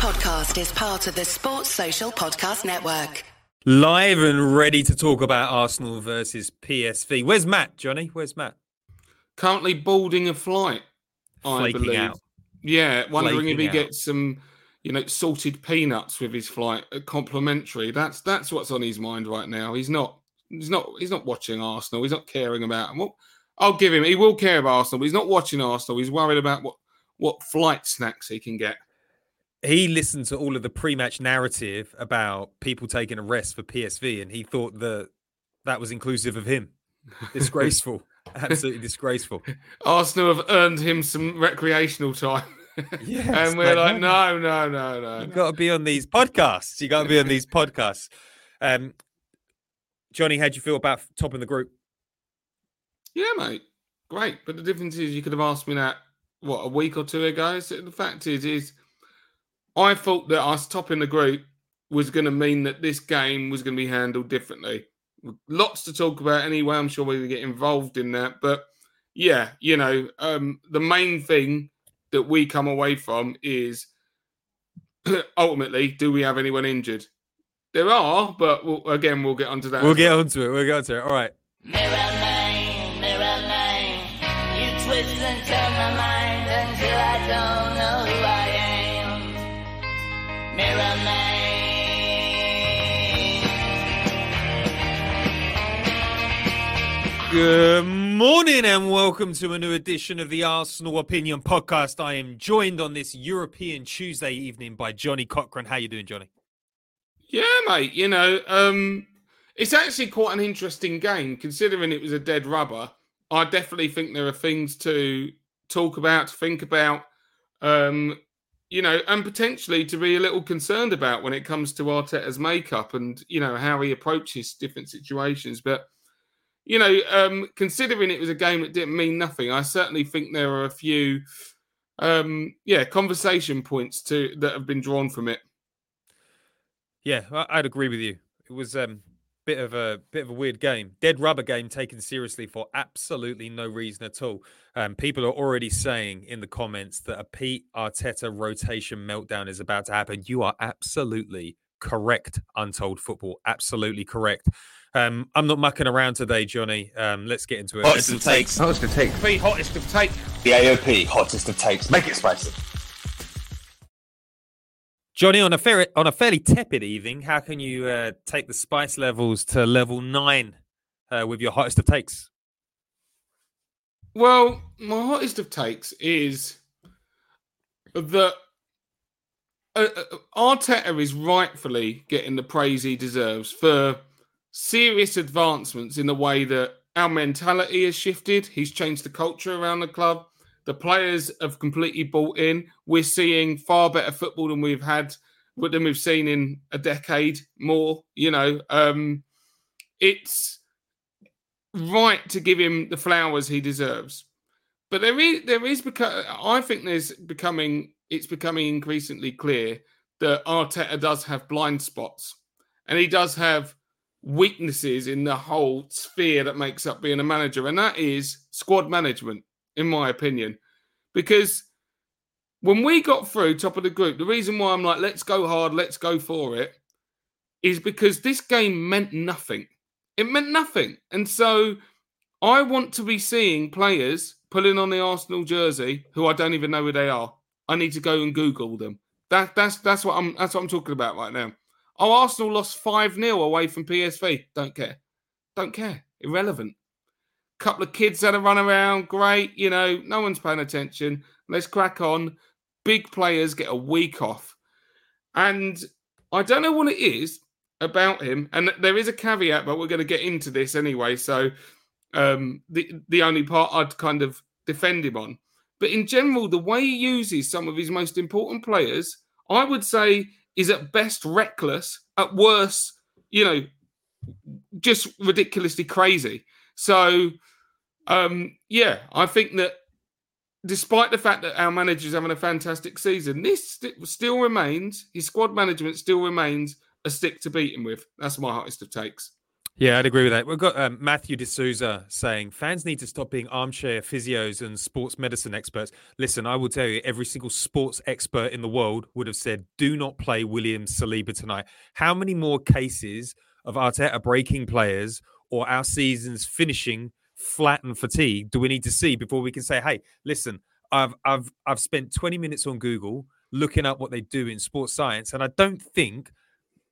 podcast is part of the Sports Social Podcast Network. Live and ready to talk about Arsenal versus PSV. Where's Matt, Johnny? Where's Matt? Currently boarding a flight, I believe. out. Yeah, wondering if he out. gets some, you know, salted peanuts with his flight, complimentary. That's that's what's on his mind right now. He's not he's not he's not watching Arsenal. He's not caring about. Well, I'll give him. He will care about Arsenal, but he's not watching Arsenal. He's worried about what what flight snacks he can get. He listened to all of the pre-match narrative about people taking a rest for PSV, and he thought that that was inclusive of him. Disgraceful, absolutely disgraceful. Arsenal have earned him some recreational time. Yes, and we're like, no, no, no, no, no. You got to be on these podcasts. You got to be on these podcasts. Um, Johnny, how do you feel about topping the group? Yeah, mate. Great. But the difference is you could have asked me that what a week or two ago. So the fact is is I thought that us topping the group was going to mean that this game was going to be handled differently. Lots to talk about anyway. I'm sure we're going to get involved in that. But yeah, you know, um, the main thing that we come away from is ultimately, do we have anyone injured? There are, but we'll, again, we'll get onto that. We'll get well. onto it. We'll get onto it. All right. Good morning and welcome to a new edition of the Arsenal Opinion Podcast. I am joined on this European Tuesday evening by Johnny Cochran. How you doing, Johnny? Yeah, mate. You know, um, it's actually quite an interesting game considering it was a dead rubber. I definitely think there are things to talk about, to think about, um, you know, and potentially to be a little concerned about when it comes to Arteta's makeup and you know how he approaches different situations. But you know, um, considering it was a game that didn't mean nothing, I certainly think there are a few, um, yeah, conversation points to that have been drawn from it. Yeah, I'd agree with you. It was um bit of a bit of a weird game. Dead rubber game taken seriously for absolutely no reason at all. Um, people are already saying in the comments that a Pete Arteta rotation meltdown is about to happen. You are absolutely correct, Untold Football. Absolutely correct. Um, I'm not mucking around today, Johnny. Um, let's get into it. Hottest of takes. Hottest of take. The hottest of take. The AOP. Hottest of takes. Make it spicy. Johnny, on a fair, on a fairly tepid evening, how can you uh, take the spice levels to level nine uh, with your hottest of takes? Well, my hottest of takes is that uh, uh, Arteta is rightfully getting the praise he deserves for serious advancements in the way that our mentality has shifted. He's changed the culture around the club. The players have completely bought in. We're seeing far better football than we've had, than we've seen in a decade more. You know, um, it's right to give him the flowers he deserves. But there is there is because I think there's becoming it's becoming increasingly clear that Arteta does have blind spots, and he does have weaknesses in the whole sphere that makes up being a manager, and that is squad management, in my opinion. Because when we got through top of the group, the reason why I'm like, let's go hard, let's go for it, is because this game meant nothing. It meant nothing. And so I want to be seeing players pulling on the Arsenal jersey who I don't even know who they are. I need to go and Google them. That that's that's what I'm that's what I'm talking about right now. Oh, Arsenal lost 5 0 away from PSV. Don't care. Don't care. Irrelevant. Couple of kids had a run around. Great. You know, no one's paying attention. Let's crack on. Big players get a week off. And I don't know what it is about him. And there is a caveat, but we're going to get into this anyway. So um, the the only part I'd kind of defend him on. But in general, the way he uses some of his most important players, I would say, is at best reckless, at worst, you know, just ridiculously crazy. So, um, yeah, I think that despite the fact that our manager's having a fantastic season, this st- still remains, his squad management still remains a stick to beat him with. That's my hottest of takes. Yeah, I'd agree with that. We've got um, Matthew D'Souza saying fans need to stop being armchair physios and sports medicine experts. Listen, I will tell you, every single sports expert in the world would have said, do not play William Saliba tonight. How many more cases of Arteta breaking players or our seasons finishing flat and fatigued do we need to see before we can say, hey, listen, I've I've I've spent 20 minutes on Google looking up what they do in sports science, and I don't think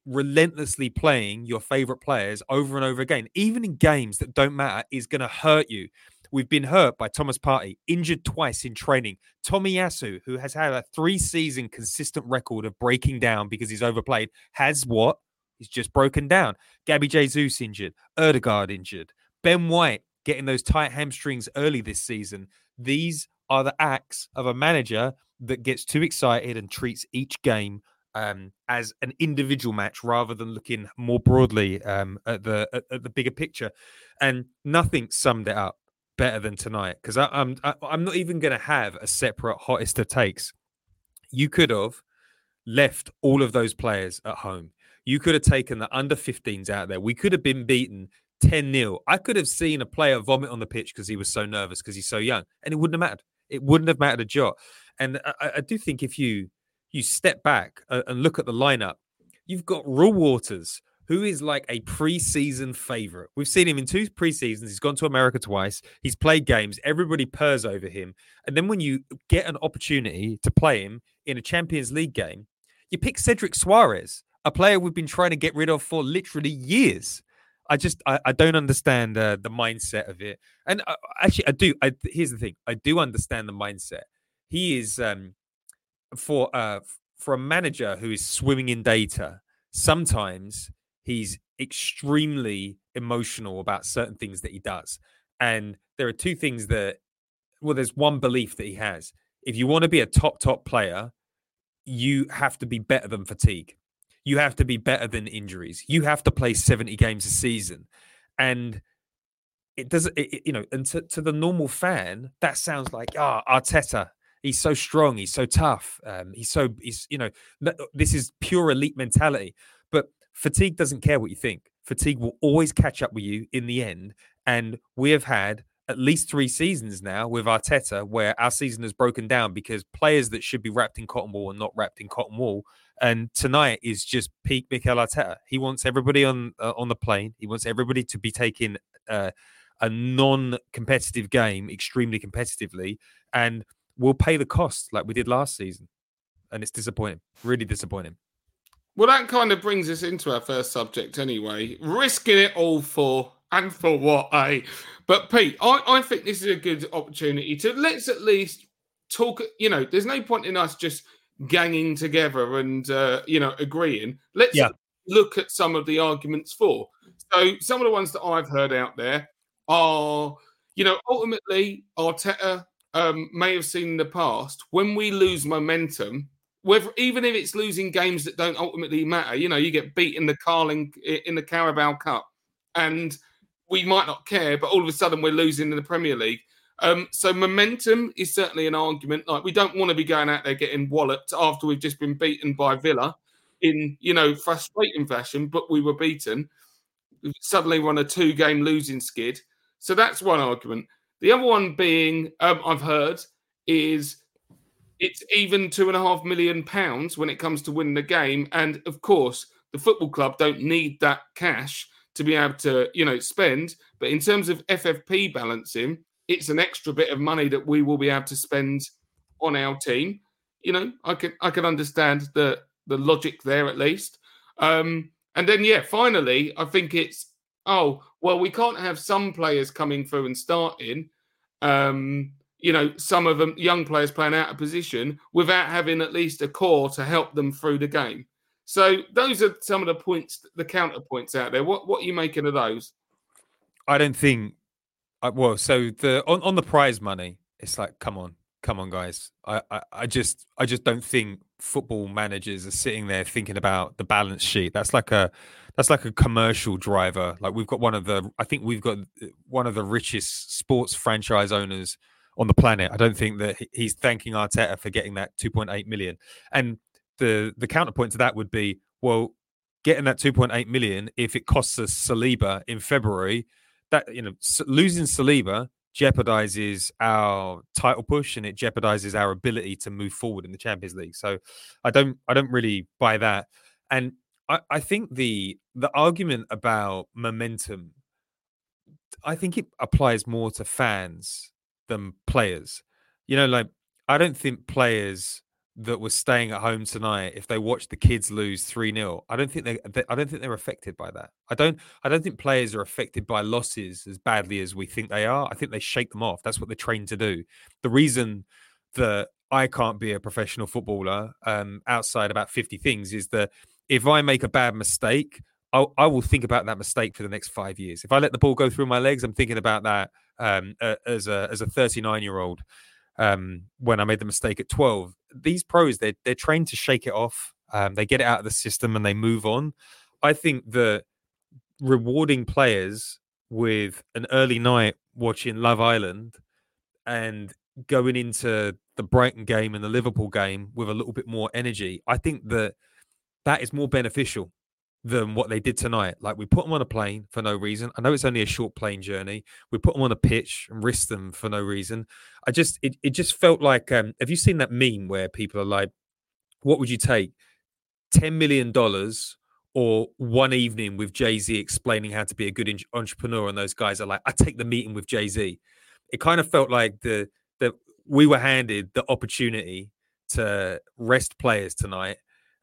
relentlessly playing your favorite players over and over again, even in games that don't matter, is going to hurt you. We've been hurt by Thomas Partey, injured twice in training. Tomiyasu, who has had a three season consistent record of breaking down because he's overplayed, has what? He's just broken down. Gabby Jesus injured, Odegaard injured, Ben White getting those tight hamstrings early this season. These are the acts of a manager that gets too excited and treats each game um, as an individual match rather than looking more broadly um, at the at, at, the bigger picture. And nothing summed it up better than tonight because I'm I, am i am not even going to have a separate hottest of takes. You could have left all of those players at home. You could have taken the under 15s out there. We could have been beaten 10 0. I could have seen a player vomit on the pitch because he was so nervous because he's so young, and it wouldn't have mattered. It wouldn't have mattered a jot. And I, I do think if you you step back and look at the lineup, you've got Reuell Walters, who is like a preseason favorite. We've seen him in two preseasons. He's gone to America twice. He's played games. Everybody purrs over him. And then when you get an opportunity to play him in a Champions League game, you pick Cedric Soares, a player we've been trying to get rid of for literally years. I just I, I don't understand uh, the mindset of it. And uh, actually, I do. I, here's the thing: I do understand the mindset. He is um, for uh for a manager who is swimming in data, sometimes he's extremely emotional about certain things that he does. And there are two things that well, there's one belief that he has. If you want to be a top, top player, you have to be better than fatigue. You have to be better than injuries. You have to play 70 games a season. And it doesn't, it, you know, and to, to the normal fan, that sounds like, ah, oh, Arteta, he's so strong, he's so tough, um, he's so he's you know this is pure elite mentality. But fatigue doesn't care what you think. Fatigue will always catch up with you in the end, and we have had at least three seasons now with Arteta where our season has broken down because players that should be wrapped in cotton wool are not wrapped in cotton wool. And tonight is just peak Mikel Arteta. He wants everybody on uh, on the plane. He wants everybody to be taking uh, a non-competitive game extremely competitively, and we'll pay the cost like we did last season. And it's disappointing, really disappointing. Well, that kind of brings us into our first subject anyway. Risking it all for, and for what, eh? But Pete, I, I think this is a good opportunity to let's at least talk. You know, there's no point in us just ganging together and, uh, you know, agreeing. Let's yeah. look at some of the arguments for. So, some of the ones that I've heard out there are, you know, ultimately, Arteta um, may have seen in the past, when we lose momentum, whether even if it's losing games that don't ultimately matter, you know, you get beat in the Carling in the Carabao Cup, and we might not care, but all of a sudden we're losing in the Premier League. Um, so momentum is certainly an argument. Like we don't want to be going out there getting walloped after we've just been beaten by Villa in you know frustrating fashion, but we were beaten. Suddenly we're on a two-game losing skid. So that's one argument. The other one being, um, I've heard, is it's even two and a half million pounds when it comes to winning the game. And of course, the football club don't need that cash to be able to, you know, spend. But in terms of FFP balancing, it's an extra bit of money that we will be able to spend on our team. You know, I can I can understand the the logic there at least. Um, and then yeah, finally, I think it's oh, well, we can't have some players coming through and starting, um, you know, some of them young players playing out of position without having at least a core to help them through the game. So those are some of the points, the counterpoints out there. What what are you making of those? I don't think. Uh, well, so the on, on the prize money, it's like, come on, come on, guys. I, I I just I just don't think football managers are sitting there thinking about the balance sheet. That's like a that's like a commercial driver. Like we've got one of the, I think we've got uh, one of the richest sports franchise owners on the planet. I don't think that he's thanking Arteta for getting that 2.8 million. And the the counterpoint to that would be, well, getting that 2.8 million if it costs us Saliba in February. That you know, losing Saliba jeopardizes our title push and it jeopardizes our ability to move forward in the Champions League. So I don't I don't really buy that. And I, I think the the argument about momentum, I think it applies more to fans than players. You know, like I don't think players that were staying at home tonight, if they watched the kids lose three 0 I don't think they, they, I don't think they're affected by that. I don't I don't think players are affected by losses as badly as we think they are. I think they shake them off. That's what they're trained to do. The reason that I can't be a professional footballer um, outside about 50 things is that if I make a bad mistake, I'll, I will think about that mistake for the next five years. If I let the ball go through my legs, I'm thinking about that um, uh, as a as a 39 year old um, when I made the mistake at 12. These pros, they're, they're trained to shake it off. Um, they get it out of the system and they move on. I think that rewarding players with an early night watching Love Island and going into the Brighton game and the Liverpool game with a little bit more energy, I think that that is more beneficial than what they did tonight. Like we put them on a plane for no reason. I know it's only a short plane journey. We put them on a pitch and risk them for no reason. I just it, it just felt like um have you seen that meme where people are like, what would you take? Ten million dollars or one evening with Jay Z explaining how to be a good entrepreneur, and those guys are like, I take the meeting with Jay Z. It kind of felt like the that we were handed the opportunity to rest players tonight,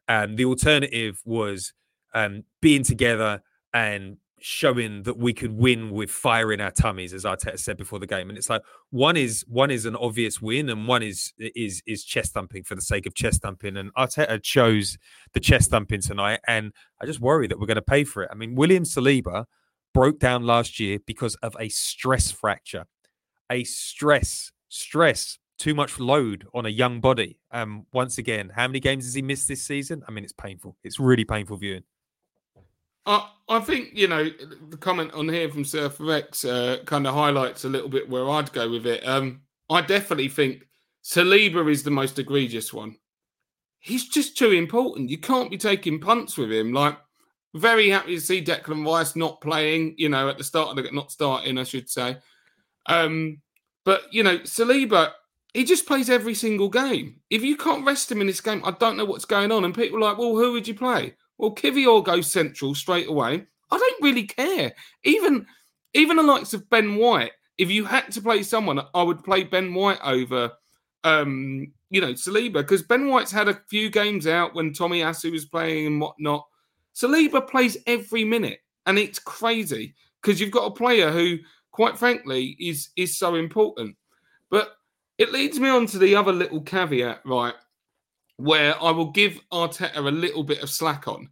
and the alternative was um, being together and showing that we could win with fire in our tummies, as Arteta said before the game. And it's like one is one is an obvious win, and one is is is chest thumping for the sake of chest thumping. And Arteta chose the chest thumping tonight, and I just worry that we're going to pay for it. I mean, William Saliba broke down last year because of a stress fracture, a stress stress. Too much load on a young body. Um, once again, how many games has he missed this season? I mean, it's painful. It's really painful viewing. I, think you know the comment on here from Surfer X uh, kind of highlights a little bit where I'd go with it. Um, I definitely think Saliba is the most egregious one. He's just too important. You can't be taking punts with him. Like, very happy to see Declan Rice not playing. You know, at the start of the not starting, I should say. Um, but you know, Saliba, he just plays every single game. If you can't rest him in this game, I don't know what's going on. And people are like, well, who would you play? Well, Kiwior goes central straight away. I don't really care. Even even the likes of Ben White. If you had to play someone, I would play Ben White over, um, you know, Saliba because Ben White's had a few games out when Tomiyasu was playing and whatnot. Saliba plays every minute, and it's crazy because you've got a player who, quite frankly, is is so important. But it leads me on to the other little caveat, right? Where I will give Arteta a little bit of slack on,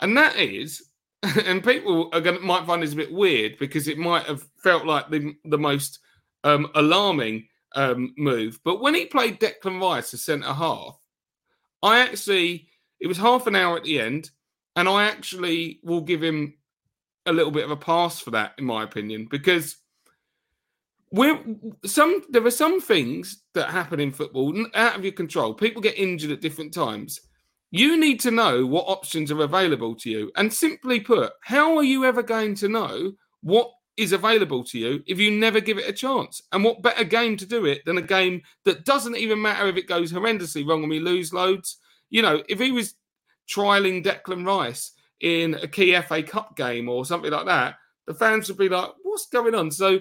and that is, and people are going might find this a bit weird because it might have felt like the the most um, alarming um, move, but when he played Declan Rice as centre half, I actually it was half an hour at the end, and I actually will give him a little bit of a pass for that, in my opinion, because we're some there are some things that happen in football out of your control. People get injured at different times. You need to know what options are available to you. And simply put, how are you ever going to know what is available to you if you never give it a chance? And what better game to do it than a game that doesn't even matter if it goes horrendously wrong and we lose loads? You know, if he was trialing Declan Rice in a key FA Cup game or something like that, the fans would be like, what's going on? So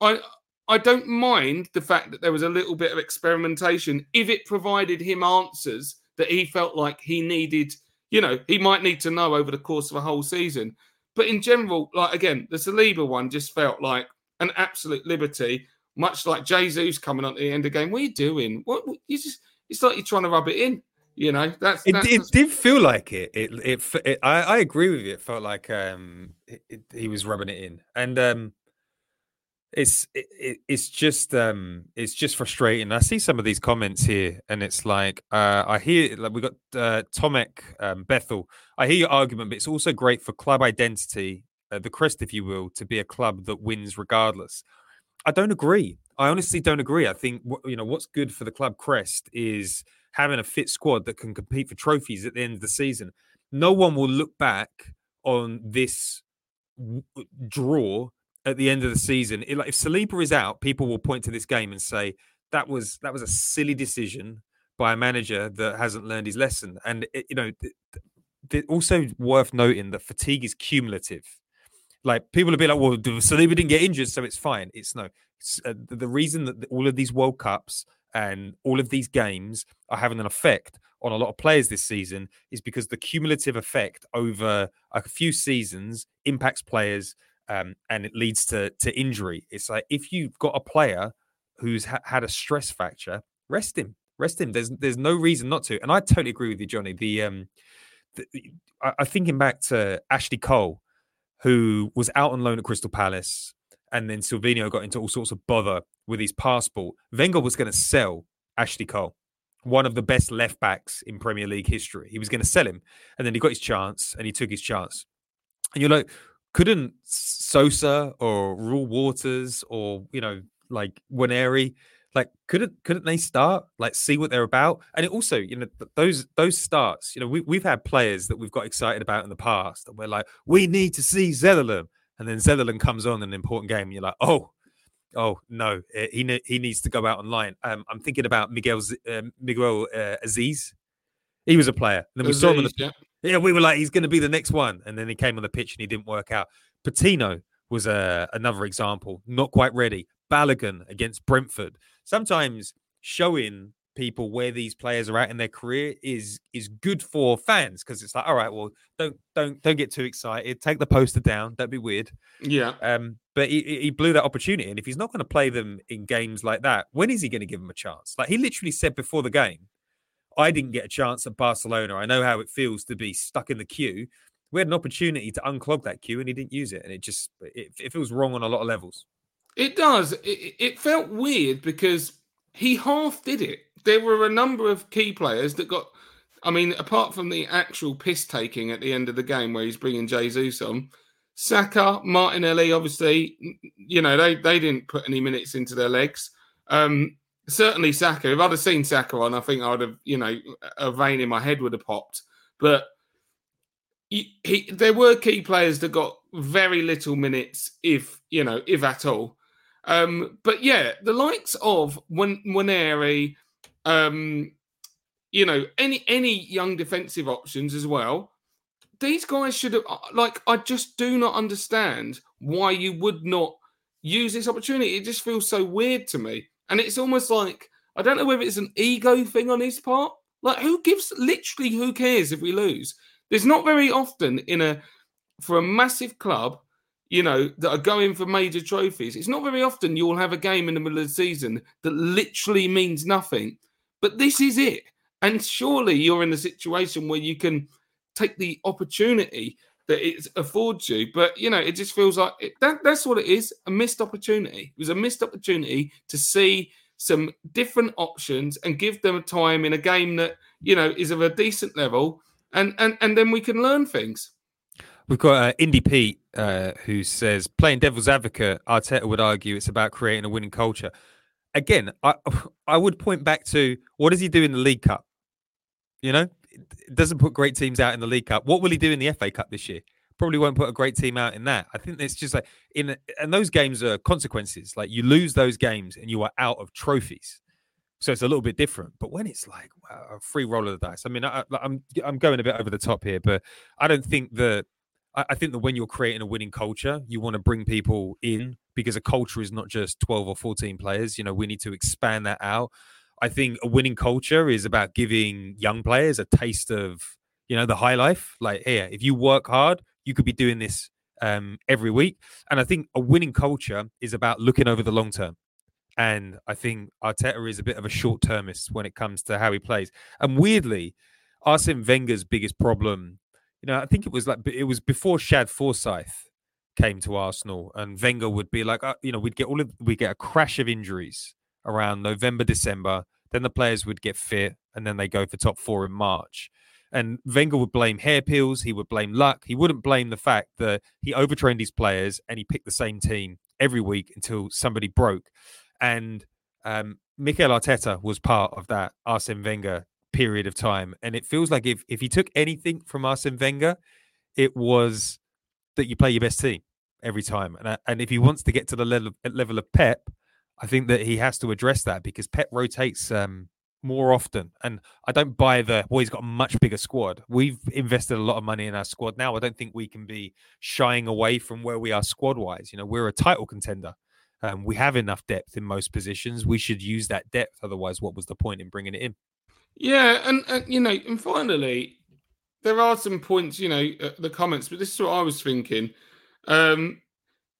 I I don't mind the fact that there was a little bit of experimentation if it provided him answers that he felt like he needed, you know, he might need to know over the course of a whole season. But in general, like again, the Saliba one just felt like an absolute liberty, much like Jesus coming on at the end of the game. What are you doing? What you just it's like you're trying to rub it in. You know, that's, it, that's it did feel like it. It, it, it I, I, agree with you. It felt like um, it, he was rubbing it in, and um, it's it, it's just um it's just frustrating. I see some of these comments here, and it's like uh, I hear like we got uh, Tomek um, Bethel. I hear your argument, but it's also great for club identity, uh, the crest, if you will, to be a club that wins regardless. I don't agree. I honestly don't agree. I think you know what's good for the club crest is having a fit squad that can compete for trophies at the end of the season. No one will look back on this w- draw at the end of the season. It- like if Saliba is out, people will point to this game and say that was that was a silly decision by a manager that hasn't learned his lesson. And it, you know, th- th- also worth noting that fatigue is cumulative. Like people will be like, "Well, Saliba didn't get injured, so it's fine." It's no. It's, uh, the reason that all of these World Cups and all of these games are having an effect on a lot of players this season is because the cumulative effect over a few seasons impacts players um, and it leads to to injury. It's like if you've got a player who's ha- had a stress fracture, rest him, rest him. There's there's no reason not to. And I totally agree with you, Johnny. The um, the, I, I thinking back to Ashley Cole, who was out on loan at Crystal Palace, and then Silvinho got into all sorts of bother with his passport. Wenger was going to sell Ashley Cole, one of the best left backs in Premier League history. He was going to sell him, and then he got his chance, and he took his chance. And you're like, couldn't Sousa or Reuell Walters or you know like Waneri, like couldn't couldn't they start like see what they're about? And it also, you know, th- those those starts, you know, we we've had players that we've got excited about in the past, and we're like, we need to see Zetterlund, and then Zetterlund comes on in an important game, and you're like, oh. Oh no, eh, he ne- he needs to go out online. Um, I'm thinking about Miguel uh, Miguel uh, Azeez. He was a player. And then we saw him on the yeah. Yeah, we were like, he's going to be the next one, and then he came on the pitch and he didn't work out. Patino was a, another example, not quite ready. Balogun against Brentford. Sometimes showing people where these players are at in their career is is good for fans because it's like, all right, well, don't don't don't get too excited. Take the poster down. Don't be weird. Yeah. Um, but he, he he blew that opportunity, and if he's not going to play them in games like that, when is he going to give them a chance? Like he literally said before the game, I didn't get a chance at Barcelona. I know how it feels to be stuck in the queue. We had an opportunity to unclog that queue, and he didn't use it, and it just it, it feels wrong on a lot of levels. It does. It, it- felt weird because he half did it. There were a number of key players that got. I mean, apart from the actual piss taking at the end of the game where he's bringing Jesus on, Saka, Martinelli, obviously, you know, they, they didn't put any minutes into their legs. Um, certainly Saka. If I'd have seen Saka on, I think I'd have, you know, a vein in my head would have popped. But he, he, there were key players that got very little minutes, if you know, if at all. Um, but yeah, the likes of Wan- Waneri, um, you know, any any young defensive options as well. These guys should have like. I just do not understand why you would not use this opportunity. It just feels so weird to me, and it's almost like I don't know whether it's an ego thing on his part. Like, who gives? Literally, who cares if we lose? There's not very often in a for a massive club, you know, that are going for major trophies. It's not very often you'll have a game in the middle of the season that literally means nothing. But this is it. And surely you're in a situation where you can take the opportunity that it affords you. But you know, it just feels like it, that that's what it is, a missed opportunity. It was a missed opportunity to see some different options and give them time in a game that, you know, is of a decent level and and and then we can learn things. We've got uh, Indy Pete uh, who says, playing devil's advocate, Arteta would argue it's about creating a winning culture. Again, I I would point back to what does he do in the League Cup? You know, doesn't put great teams out in the League Cup. What will he do in the FA Cup this year? Probably won't put a great team out in that. I think it's just like in and those games are consequences. Like you lose those games and you are out of trophies. So it's a little bit different. But when it's like wow, a free roll of the dice, I mean, I, I'm I'm going a bit over the top here, but I don't think that I, I think that when you're creating a winning culture, you want to bring people in because a culture is not just 12 or 14 players. You know, we need to expand that out. I think a winning culture is about giving young players a taste of, you know, the high life. Like, here, if you work hard, you could be doing this um, every week. And I think a winning culture is about looking over the long term. And I think Arteta is a bit of a short termist when it comes to how he plays. And weirdly, Arsene Wenger's biggest problem, you know, I think it was like it was before Shad Forsythe came to Arsenal, and Wenger would be like, uh, you know, we'd get all of we get a crash of injuries around November, December. Then the players would get fit, and then they go for top four in March. And Wenger would blame hair pills. He would blame luck. He wouldn't blame the fact that he overtrained his players and he picked the same team every week until somebody broke. And um, Mikel Arteta was part of that Arsene Wenger period of time. And it feels like if if he took anything from Arsene Wenger, it was that you play your best team every time. And and if he wants to get to the level level of Pep, I think that he has to address that because Pep rotates um, more often. And I don't buy the well, he's got a much bigger squad. We've invested a lot of money in our squad now. I don't think we can be shying away from where we are squad wise. You know, we're a title contender. Um, we have enough depth in most positions. We should use that depth. Otherwise, what was the point in bringing it in? Yeah, and, and you know, and finally, there are some points. You know, uh, the comments, but this is what I was thinking. Um,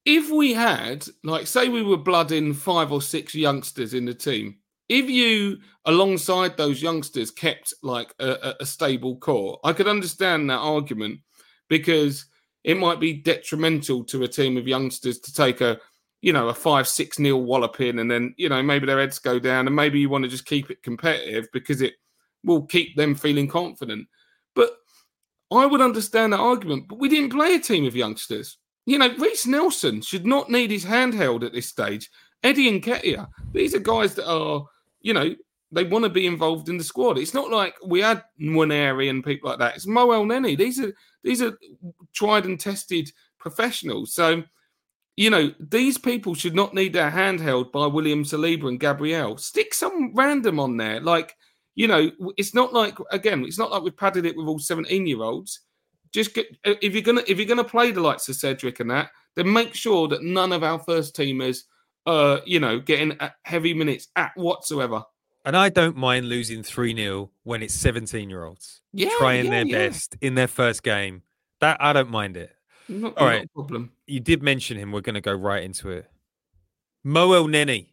if we had, like, say, we were blooding five or six youngsters in the team, if you, alongside those youngsters, kept like a, a stable core, I could understand that argument because it might be detrimental to a team of youngsters to take a you know, a five, six nil wallop in, and then, you know, maybe their heads go down, and maybe you want to just keep it competitive because it will keep them feeling confident. But I would understand that argument, but we didn't play a team of youngsters. You know, Reiss Nelson should not need his handheld at this stage. Eddie Nketiah, these are guys that are, you know, they want to be involved in the squad. It's not like we had Nwaneri and people like that. It's Moel Elneny. These are these are tried and tested professionals. So you know, these people should not need their hand held by William Saliba and Gabriel. Stick some random on there. Like, you know, it's not like again, it's not like we've padded it with all 17 year olds. Just get if you're gonna if you're gonna play the likes of Cedric and that, then make sure that none of our first teamers uh, you know, getting heavy minutes at whatsoever. And I don't mind losing 3 0 when it's 17 year olds yeah, trying yeah, their yeah. best in their first game. That I don't mind it. Not, All right. a problem. You did mention him. We're going to go right into it. Moel Elneny,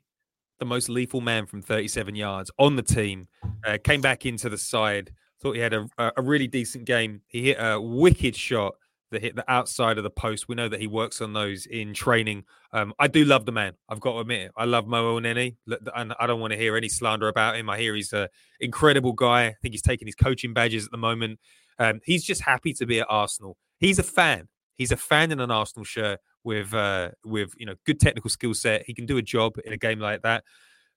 the most lethal man from 37 yards on the team, uh, came back into the side. Thought he had a, a really decent game. He hit a wicked shot that hit the outside of the post. We know that he works on those in training. Um, I do love the man. I've got to admit it. I love Mo Elneny, and I don't want to hear any slander about him. I hear he's an incredible guy. I think he's taking his coaching badges at the moment. Um, he's just happy to be at Arsenal. He's a fan. He's a fan in an Arsenal shirt with uh, with you know good technical skill set. He can do a job in a game like that.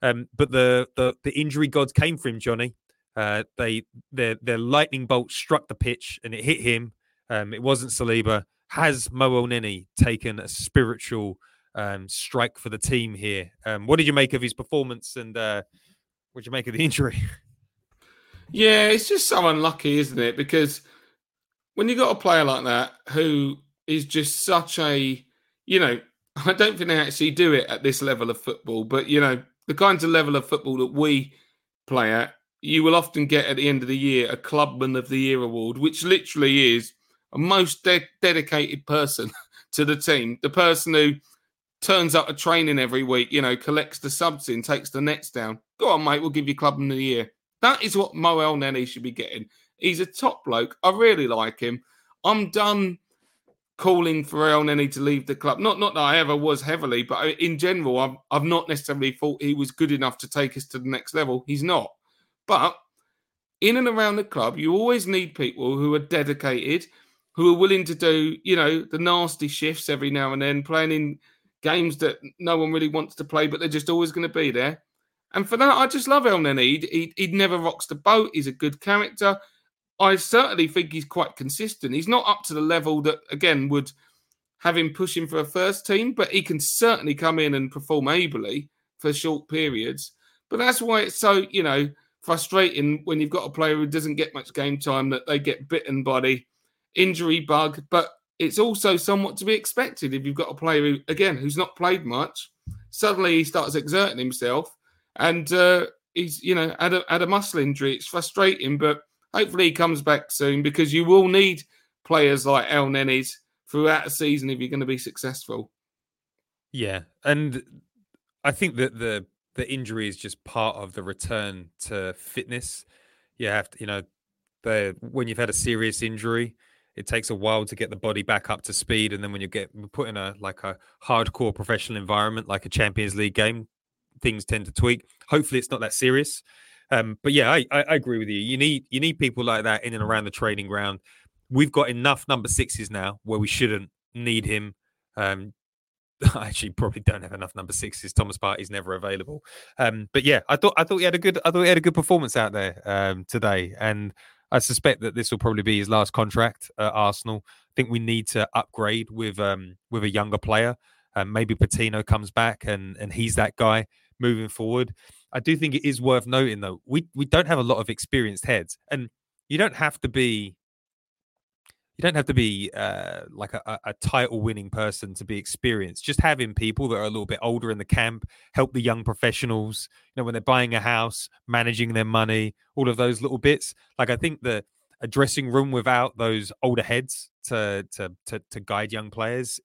Um, but the, the the injury gods came for him, Johnny. Uh, they their their lightning bolt struck the pitch and it hit him. Um, it wasn't Saliba. Has Mo Elneny taken a spiritual um, strike for the team here? Um, what did you make of his performance and uh, what did you make of the injury? Yeah, it's just so unlucky, isn't it? Because when you got a player like that who is just such a, you know, I don't think they actually do it at this level of football, but you know, the kinds of level of football that we play at, you will often get at the end of the year a Clubman of the Year award, which literally is a most de- dedicated person to the team, the person who turns up at training every week, you know, collects the subs in, takes the nets down. Go on, mate, we'll give you Clubman of the Year. That is what Moel Elneny should be getting. He's a top bloke. I really like him. I'm done calling for Elneny to leave the club. Not not that I ever was heavily, but uh, in general, I've I've not necessarily thought he was good enough to take us to the next level. He's not. But in and around the club, you always need people who are dedicated, who are willing to do, you know, the nasty shifts every now and then, playing in games that no one really wants to play, but they're just always going to be there. And for that, I just love Elneny. He, he, he never rocks the boat. He's a good character. I certainly think he's quite consistent. He's not up to the level that, again, would have him pushing for a first team, but he can certainly come in and perform ably for short periods. But that's why it's so, you know, frustrating when you've got a player who doesn't get much game time that they get bitten by the injury bug. But it's also somewhat to be expected if you've got a player who, again, who's not played much. Suddenly he starts exerting himself and uh, he's, you know, had a, had a muscle injury. It's frustrating, but hopefully he comes back soon because you will need players like Elneny's throughout the season if you're going to be successful. Yeah, and I think that the the injury is just part of the return to fitness. You have to, you know, the when you've had a serious injury, it takes a while to get the body back up to speed, and then when you get put in a like a hardcore professional environment, like a Champions League game, things tend to tweak. Hopefully, it's not that serious. Um, but yeah, I, I, I agree with you. You need you need people like that in and around the training ground. We've got enough number sixes now where we shouldn't need him. Um, I actually probably don't have enough number sixes. Thomas Partey's never available. Um, but yeah, I thought I thought he had a good I thought he had a good performance out there um, today, and I suspect that this will probably be his last contract at Arsenal. I think we need to upgrade with um, with a younger player. Um, maybe Patino comes back and and he's that guy moving forward. I do think it is worth noting though we we don't have a lot of experienced heads, and you don't have to be you don't have to be uh, like a, a title winning person to be experienced. Just having people that are a little bit older in the camp help the young professionals. You know, when they're buying a house, managing their money, all of those little bits. Like I think that a dressing room without those older heads to to to, to guide young players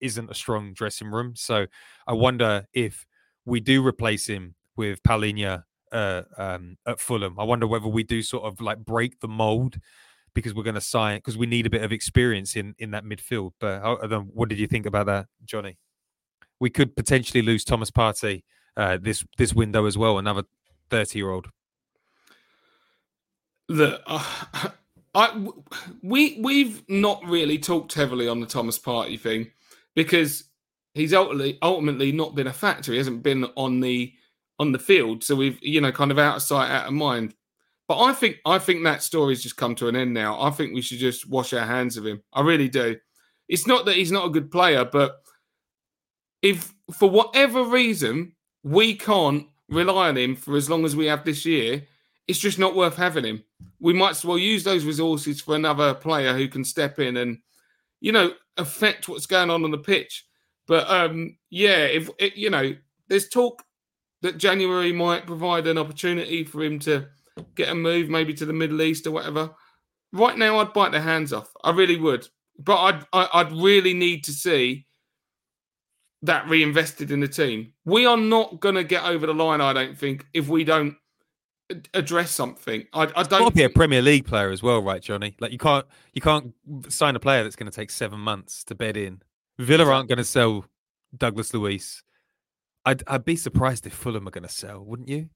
isn't a strong dressing room. So I wonder if we do replace him with Palhinha uh, um, at Fulham. I wonder whether we do sort of like break the mold because we're going to sign because we need a bit of experience in in that midfield. But what did you think about that, Johnny? We could potentially lose Thomas Partey uh, this this window as well. Another thirty year old. The uh, I we we've not really talked heavily on the Thomas Partey thing because he's ultimately ultimately not been a factor. He hasn't been on the on the field, so we've you know kind of out of sight, out of mind. But I think I think that story's just come to an end now. I think we should just wash our hands of him. I really do. It's not that he's not a good player, but if for whatever reason we can't rely on him for as long as we have this year, it's just not worth having him. We might as well use those resources for another player who can step in and, you know, affect what's going on on the pitch. But um, yeah, if it, you know, there's talk that January might provide an opportunity for him to get a move maybe to the Middle East or whatever. Right now, I'd bite their hands off. I really would. But I'd I, would really need to see that reinvested in the team. We are not going to get over the line, I don't think, if we don't address something. I, I don't. Got be a Premier League player as well, right, Johnny? Like you can't you can't sign a player that's going to take seven months to bed in. Villa aren't going to sell Douglas Luiz. I'd I'd be surprised if Fulham are going to sell, wouldn't you?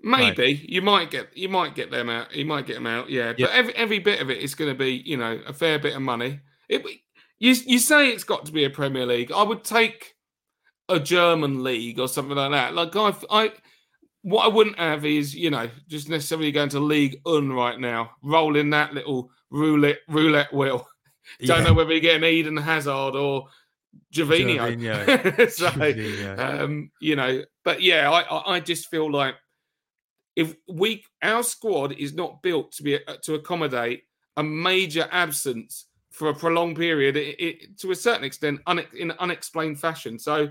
Maybe right. you might get you might get them out. You might get them out, yeah. But every every bit of it is going to be, you know, a fair bit of money. It, you you say it's got to be a Premier League. I would take a German league or something like that. Like I, I what I wouldn't have is you know just necessarily going to League Un right now, rolling that little roulette roulette wheel. Don't yeah. know whether you're getting Eden Hazard or Gervinho. so. Um, you know, but yeah, I I just feel like if we our squad is not built to be uh, to accommodate a major absence for a prolonged period, it, it, to a certain extent, un, in unexplained fashion. So,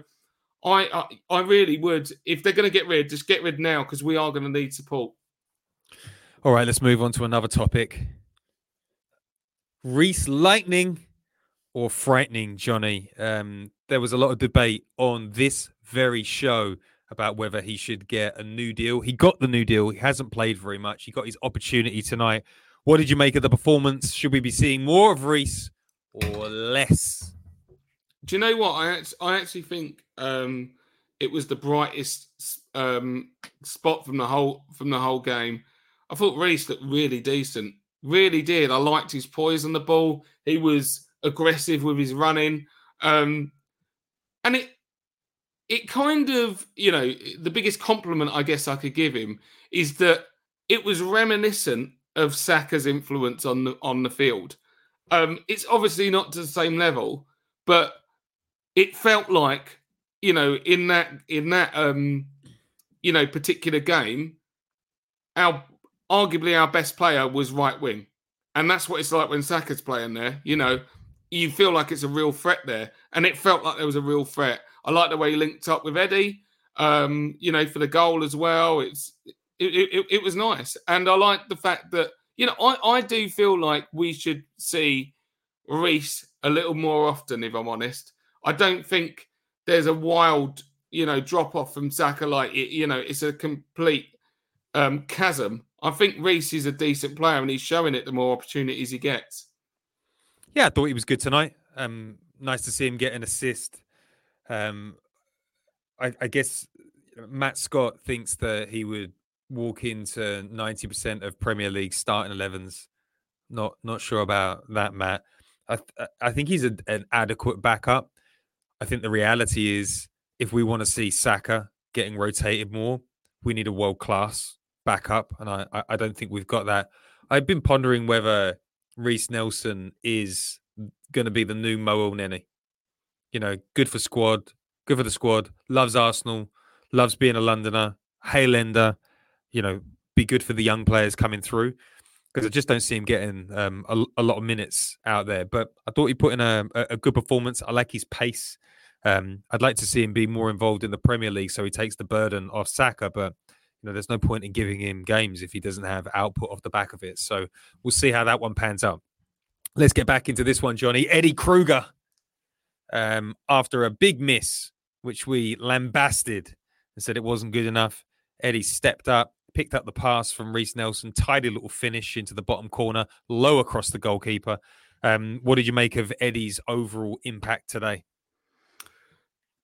I, I, I really would, if they're going to get rid, just get rid now because we are going to need support. All right, let's move on to another topic. Reiss lightning or frightening, Johnny? Um, there was a lot of debate on this very show about whether he should get a new deal. He got the new deal. He hasn't played very much. He got his opportunity tonight. What did you make of the performance? Should we be seeing more of Reiss or less? Do you know what? I actually, I actually think um, it was the brightest um, spot from the whole from the whole game. I thought Reiss looked really decent. Really did. I liked his poise on the ball. He was aggressive with his running. Um, and it it kind of, you know, the biggest compliment I guess I could give him is that it was reminiscent of Saka's influence on the on the field. Um, it's obviously not to the same level, but it felt like, you know, in that in that um, you know, particular game, our arguably our best player was right wing. And that's what it's like when Saka's playing there. You know, you feel like it's a real threat there. And it felt like there was a real threat. I like the way he linked up with Eddie, um, you know, for the goal as well. It's it, it, it was nice, and I like the fact that you know I, I do feel like we should see Reiss a little more often. If I'm honest, I don't think there's a wild you know drop off from Saka like it, you know it's a complete um, chasm. I think Reiss is a decent player, and he's showing it the more opportunities he gets. Yeah, I thought he was good tonight. Um, nice to see him get an assist. Um, I, I guess Matt Scott thinks that he would walk into ninety percent of Premier League starting 11s. Not not sure about that, Matt. I I think he's a, an adequate backup. I think the reality is if we want to see Saka getting rotated more, we need a world class backup, and I, I don't think we've got that. I've been pondering whether Reiss Nelson is going to be the new Mo Elneny. You know, good for squad, good for the squad. Loves Arsenal, loves being a Londoner. Hale Ender, you know, be good for the young players coming through because I just don't see him getting um, a, a, lot of minutes out there. But I thought he put in a, a good performance. I like his pace. Um, I'd like to see him be more involved in the Premier League so he takes the burden off Saka. But you know, there's no point in giving him games if he doesn't have output off the back of it. So we'll see how that one pans out. Let's get back into this one, Johnny. Eddie Kruger, um, after a big miss, which we lambasted and said it wasn't good enough, Eddie stepped up, picked up the pass from Reiss Nelson, tidy little finish into the bottom corner, low across the goalkeeper. Um, what did you make of Eddie's overall impact today?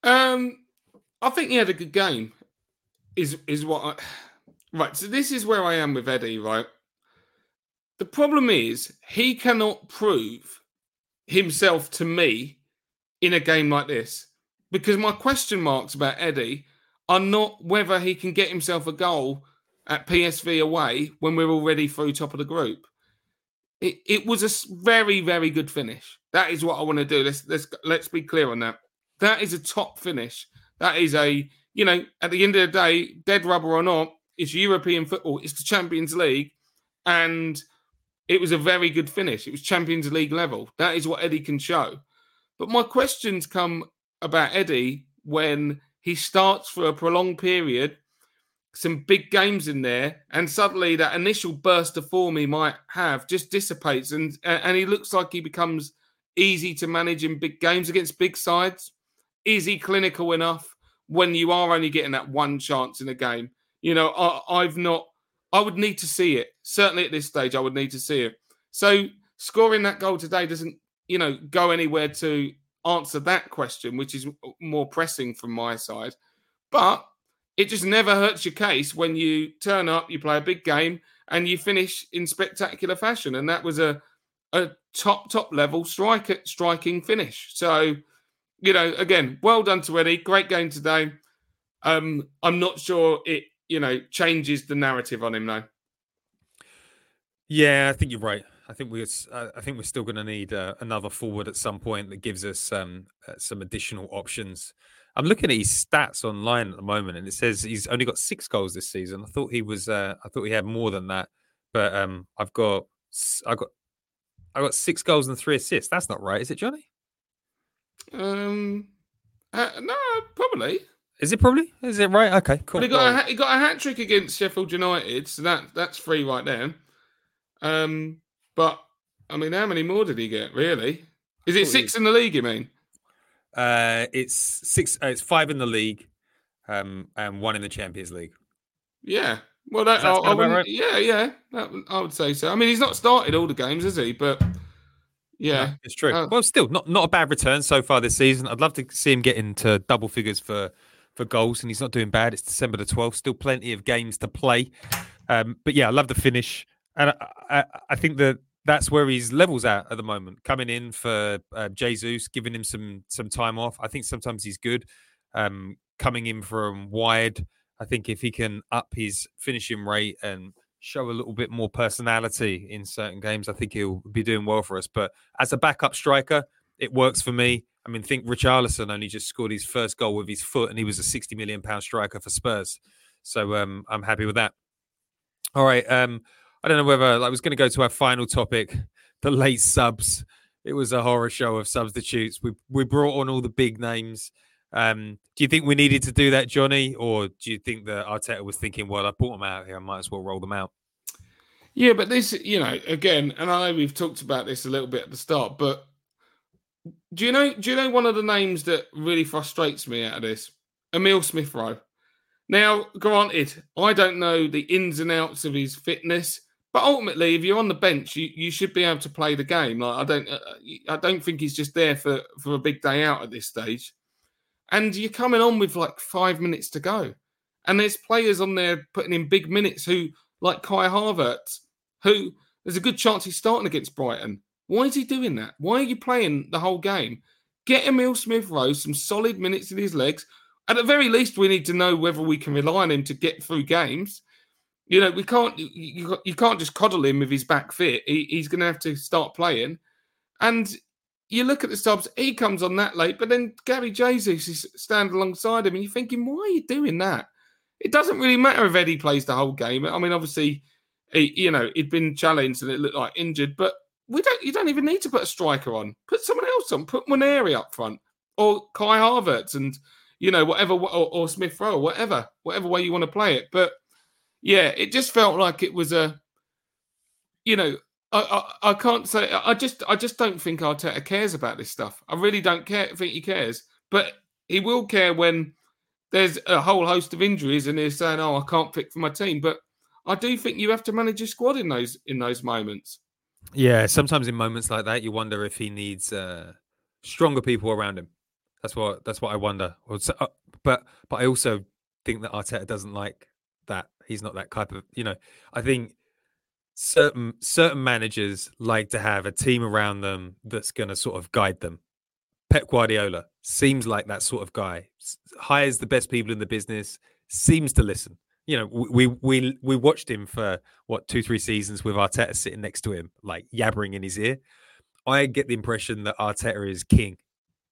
Um, I think he had a good game. Is is what I right. So this is where I am with Eddie. Right. The problem is he cannot prove himself to me in a game like this because my question marks about Eddie are not whether he can get himself a goal at PSV away when we're already through top of the group. It, it was a very very good finish. That is what I want to do. Let's let's let's be clear on that. That is a top finish. That is a you know at the end of the day, dead rubber or not, it's European football. It's the Champions League, and it was a very good finish. It was Champions League level. That is what Eddie can show. But my questions come about Eddie when he starts for a prolonged period some big games in there, and suddenly that initial burst of form he might have just dissipates, and and he looks like he becomes easy to manage in big games against big sides. Is he clinical enough when you are only getting that one chance in a game? You know, I, I've not. I would need to see it. Certainly at this stage, I would need to see it. So scoring that goal today doesn't, you know, go anywhere to answer that question, which is more pressing from my side. But it just never hurts your case when you turn up, you play a big game, and you finish in spectacular fashion. And that was a a top top level striker striking finish. So, you know, again, well done to Eddie. Great game today. Um, I'm not sure it you know changes the narrative on him though. Yeah, I think you're right. I think we're I think we're still going to need uh, another forward at some point that gives us um, uh, some additional options. I'm looking at his stats online at the moment, and it says he's only got six goals this season. I thought he was, uh, I thought he had more than that, but um, I've got, I got, I got six goals and three assists. That's not right, is it, Johnny? Um, uh, no, probably. Is it probably? Is it right? Okay, cool. But he got a, he got a hat trick against Sheffield United, so that that's free right there. Um, but I mean, how many more did he get? Really? Is it six in the league? You mean? Uh, it's six. Uh, it's five in the league, um, and one in the Champions League. Yeah. Well, that, I, I right? yeah, yeah, that, I would say so. I mean, he's not started all the games, has he? But yeah, no, it's true. Uh, well, still not not a bad return so far this season. I'd love to see him get into double figures for for goals, and he's not doing bad. It's December the twelfth. Still plenty of games to play. Um, but yeah, I love the finish, and I, I, I think that that's where his levels at at the moment. Coming in for uh, Jesus, giving him some some time off. I think sometimes he's good. Um, coming in from wide, I think if he can up his finishing rate and show a little bit more personality in certain games, I think he'll be doing well for us. But as a backup striker, it works for me. I mean, think Richarlison only just scored his first goal with his foot, and he was a sixty million pound striker for Spurs. So um, I'm happy with that. All right. Um, I don't know whether I was going to go to our final topic, the late subs. It was a horror show of substitutes. We we brought on all the big names. Um, do you think we needed to do that, Johnny, or do you think that Arteta was thinking, well, I brought them out here, I might as well roll them out? Yeah, but this, you know, again, and I know we've talked about this a little bit at the start, but do you know? Do you know one of the names that really frustrates me out of this? Emil Smith Rowe. Now, granted, I don't know the ins and outs of his fitness. But ultimately, if you're on the bench, you, you should be able to play the game. Like I don't, uh, I don't think he's just there for for a big day out at this stage. And you're coming on with like five minutes to go, and there's players on there putting in big minutes who, like Kai Havertz, who there's a good chance he's starting against Brighton. Why is he doing that? Why are you playing the whole game? Get Emil Smith Rowe some solid minutes in his legs. At the very least, we need to know whether we can rely on him to get through games. You know, we can't. You, you can't just coddle him with his back fit. He, he's going to have to start playing. And you look at the subs, he comes on that late, but then Gary Jesus is standing alongside him, and you're thinking, why are you doing that? It doesn't really matter if Eddie plays the whole game. I mean, obviously, he, you know, he'd been challenged and it looked like injured, but we don't. You don't even need to put a striker on. Put someone else on. Put Nwaneri up front or Kai Havertz and you know whatever or, or Smith Rowe, whatever, whatever way you want to play it. But yeah, it just felt like it was a, you know, I, I, I can't say. I just I just don't think Arteta cares about this stuff. I really don't care. Think he cares, but he will care when there's a whole host of injuries and he's saying, "Oh, I can't pick for my team." But I do think you have to manage your squad in those in those moments. Yeah, sometimes in moments like that, you wonder if he needs uh, stronger people around him. That's what that's what I wonder. Uh, but but I also think that Arteta doesn't like that. He's not that type of you know. I think certain certain managers like to have a team around them that's going to sort of guide them. Pep Guardiola seems like that sort of guy. Hires the best people in the business. Seems to listen you know, we we we watched him for what two three seasons with Arteta sitting next to him, like yabbering in his ear. I get the impression that Arteta is king.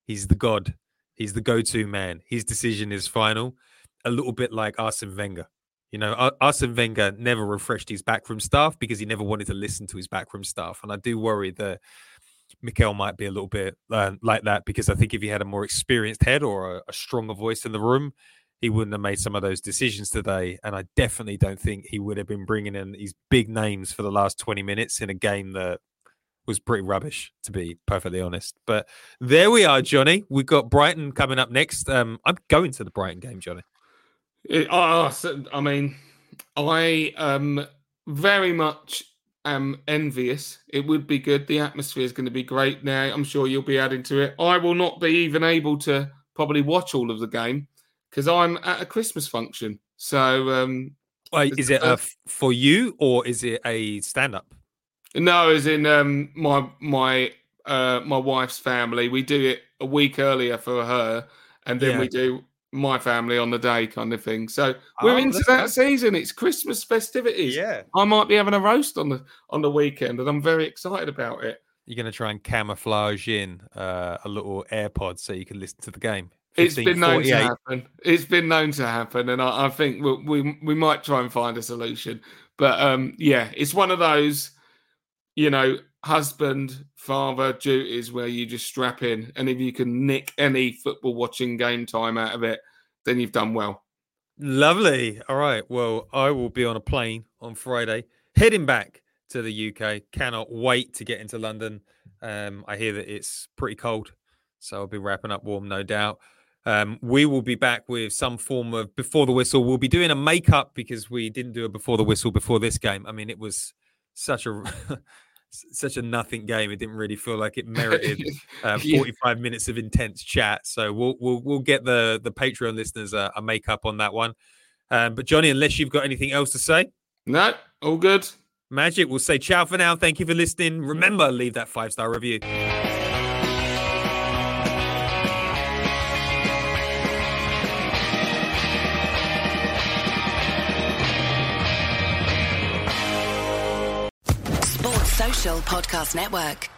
He's the god. He's the go-to man. His decision is final. A little bit like Arsene Wenger. You know, Arsene Wenger never refreshed his backroom staff because he never wanted to listen to his backroom staff, and I do worry that Mikel might be a little bit uh, like that because I think if he had a more experienced head or a, a stronger voice in the room, he wouldn't have made some of those decisions today. And I definitely don't think he would have been bringing in these big names for the last 20 minutes in a game that was pretty rubbish, to be perfectly honest. But there we are, Johnny. We've got Brighton coming up next. Um, I'm going to the Brighton game, Johnny. It, uh, I mean, I um very much am envious. It would be good. The atmosphere is going to be great now. I'm sure you'll be adding to it. I will not be even able to probably watch all of the game because I'm at a Christmas function. So, um, Wait, is it uh, for you or is it a stand up? No, as in um, my my uh, my wife's family. We do it a week earlier for her, and then yeah. we do my family on the day, kind of thing. So we're oh, into that season. It's Christmas festivities. Yeah, I might be having a roast on the on the weekend, and I'm very excited about it. You're going to try and camouflage in uh, a little AirPod so you can listen to the game. It's been known to happen. It's been known to happen, and I, I think we, we we might try and find a solution. But um, yeah, it's one of those, you know, husband father duties where you just strap in, and if you can nick any football watching game time out of it, then you've done well. Lovely. All right. Well, I will be on a plane on Friday, heading back to the UK. Cannot wait to get into London. Um, I hear that it's pretty cold, so I'll be wrapping up warm, no doubt. Um, we will be back with some form of before the whistle. We'll be doing a makeup because we didn't do a before the whistle before this game. I mean, it was such a such a nothing game. It didn't really feel like it merited uh, 45 yeah. minutes of intense chat. So we'll we'll we'll get the the Patreon listeners a, a makeup on that one. Um, but Johnny, unless you've got anything else to say, no, all good. Magic. We'll say ciao for now. Thank you for listening. Remember, leave that five star review. Podcast Network.